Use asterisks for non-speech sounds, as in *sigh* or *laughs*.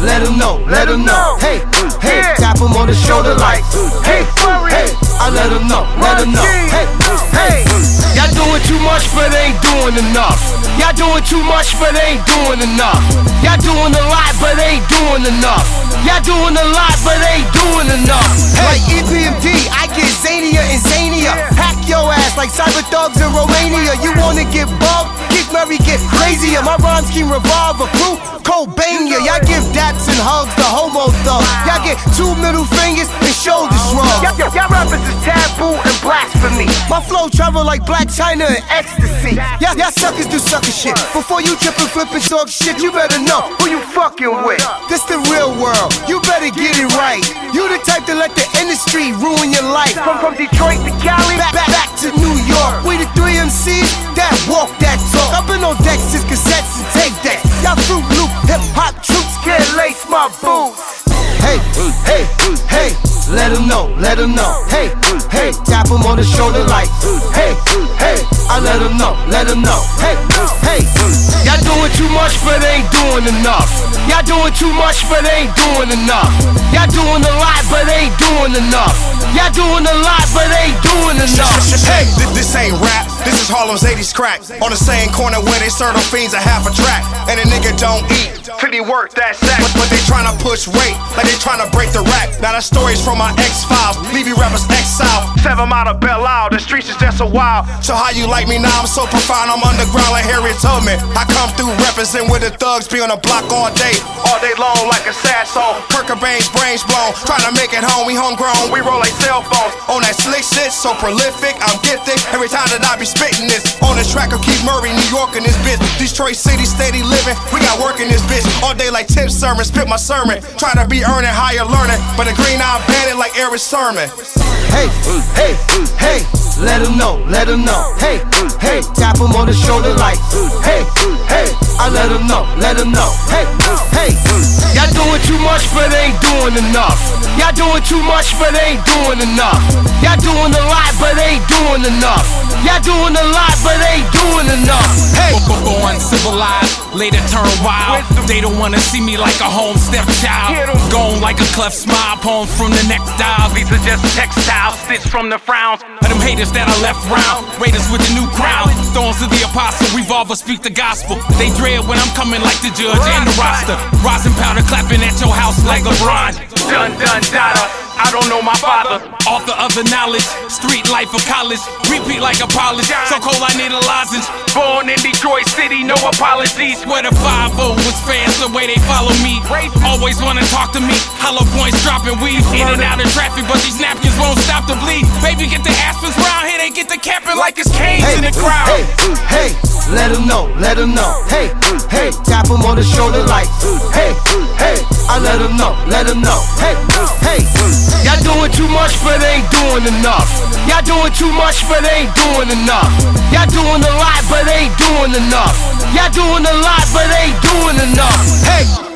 let know, let know. Hey, hey, tap on the shoulder like, hey, hey, I let know, let know. Hey, hey, y'all doing too much but ain't doing enough. Y'all doing too much but ain't doing enough. Y'all doing a lot but ain't doing enough. Y'all doing a lot but ain't doing enough. Hey, EPMD, I get zanier and zanier. Hack your ass like cyber thugs in Romania. You wanna get? Keith Murray get crazier. My rhyme scheme revolve a crew. Cobania, y'all give daps and hugs to homo thugs. Y'all get two middle fingers and shoulder shrugs. Y'all, y'all, y'all rappers is taboo and blasphemy. My flow travel like Black China and ecstasy. Y'all, y'all suckers do sucker shit. Before you trip and flip and talk shit, you better know who you fucking with. This the real world. You better get it right. You the type to let the industry ruin your life. From, from Detroit to Cali, back, back, back to New York. We the three MCs that walk that talk. I've been on decks since Hey, hey, hey, let him know, let him know. Hey, hey, tap him on the shoulder like, hey, hey, I let him know, let him know. Hey, hey, y'all doing too much but ain't doing enough. Y'all doing too much but ain't doing enough. Y'all doing a lot but ain't doing enough. Y'all doing a lot but ain't doing enough. *laughs* Hey, this ain't rap. This is Harlem's 80s crack. On the same corner where they serve the fiends a half a track. And a nigga don't eat. Till he work that sack. But, but they tryna push weight. Like they tryna break the rack. Now that story's from my X Files. Leave you rappers exile. Seven out of Belle Isle. The streets is just a wild. So how you like me now? I'm so profound. I'm underground like Harriet Tubman. I come through represent where the thugs be on the block all day. All day long like a sad song. Cobain's brains blown. Tryna make it home. We homegrown. We roll like cell phones. On that slick shit. So prolific. I'm gifted. Every time that I be spitting this. On the track of Keith Murray, New York in this bitch. Detroit City, steady living. We got work in this bitch. All day like tip sermon, spit my sermon. Try to be earning higher learning. But the green eye bandit like Erick Sermon. Hey, hey, hey, let him know, let him know. Hey, hey, tap him on the shoulder like, hey, hey, I let him know, let him know. Hey, hey, y'all doing too much but ain't doing enough. Doing too much but ain't doing enough. Y'all doing a lot but ain't doing enough. Y'all doing a lot but ain't doing enough. Hey, Born civilized, later turn wild. They don't wanna see me like a home stepchild. Gone like a cleft smile, poems from the next dial. These are just textiles, stitched from the frowns. Of them haters that I left round. Raiders with the new crown. Thorns of the apostle, revolver, speak the gospel. They dread when I'm coming like the judge and the roster. Rising powder, clapping at your house like LeBron. Dun dun dada. I don't know my father. Author of the knowledge, street life of college. Repeat like a polish. So cold I need a lozenge. Born in Detroit City, no apologies. Where the 5 was fans, the way they follow me. Always wanna talk to me. Hollow points dropping weed. In and out of traffic, but these napkins won't stop the bleed. Baby, get the aspens round here, they get the capping like it's canes hey, in the crowd. hey, hey, let him know, let him know. Hey, hey, tap him on the shoulder like, hey, hey, I let him know, let him know. Hey, hey, y'all doing too much but ain't doing enough. Y'all doing too much but ain't doing enough. Y'all doing a lot but ain't doing enough. Y'all doing a lot but ain't doing enough. Hey.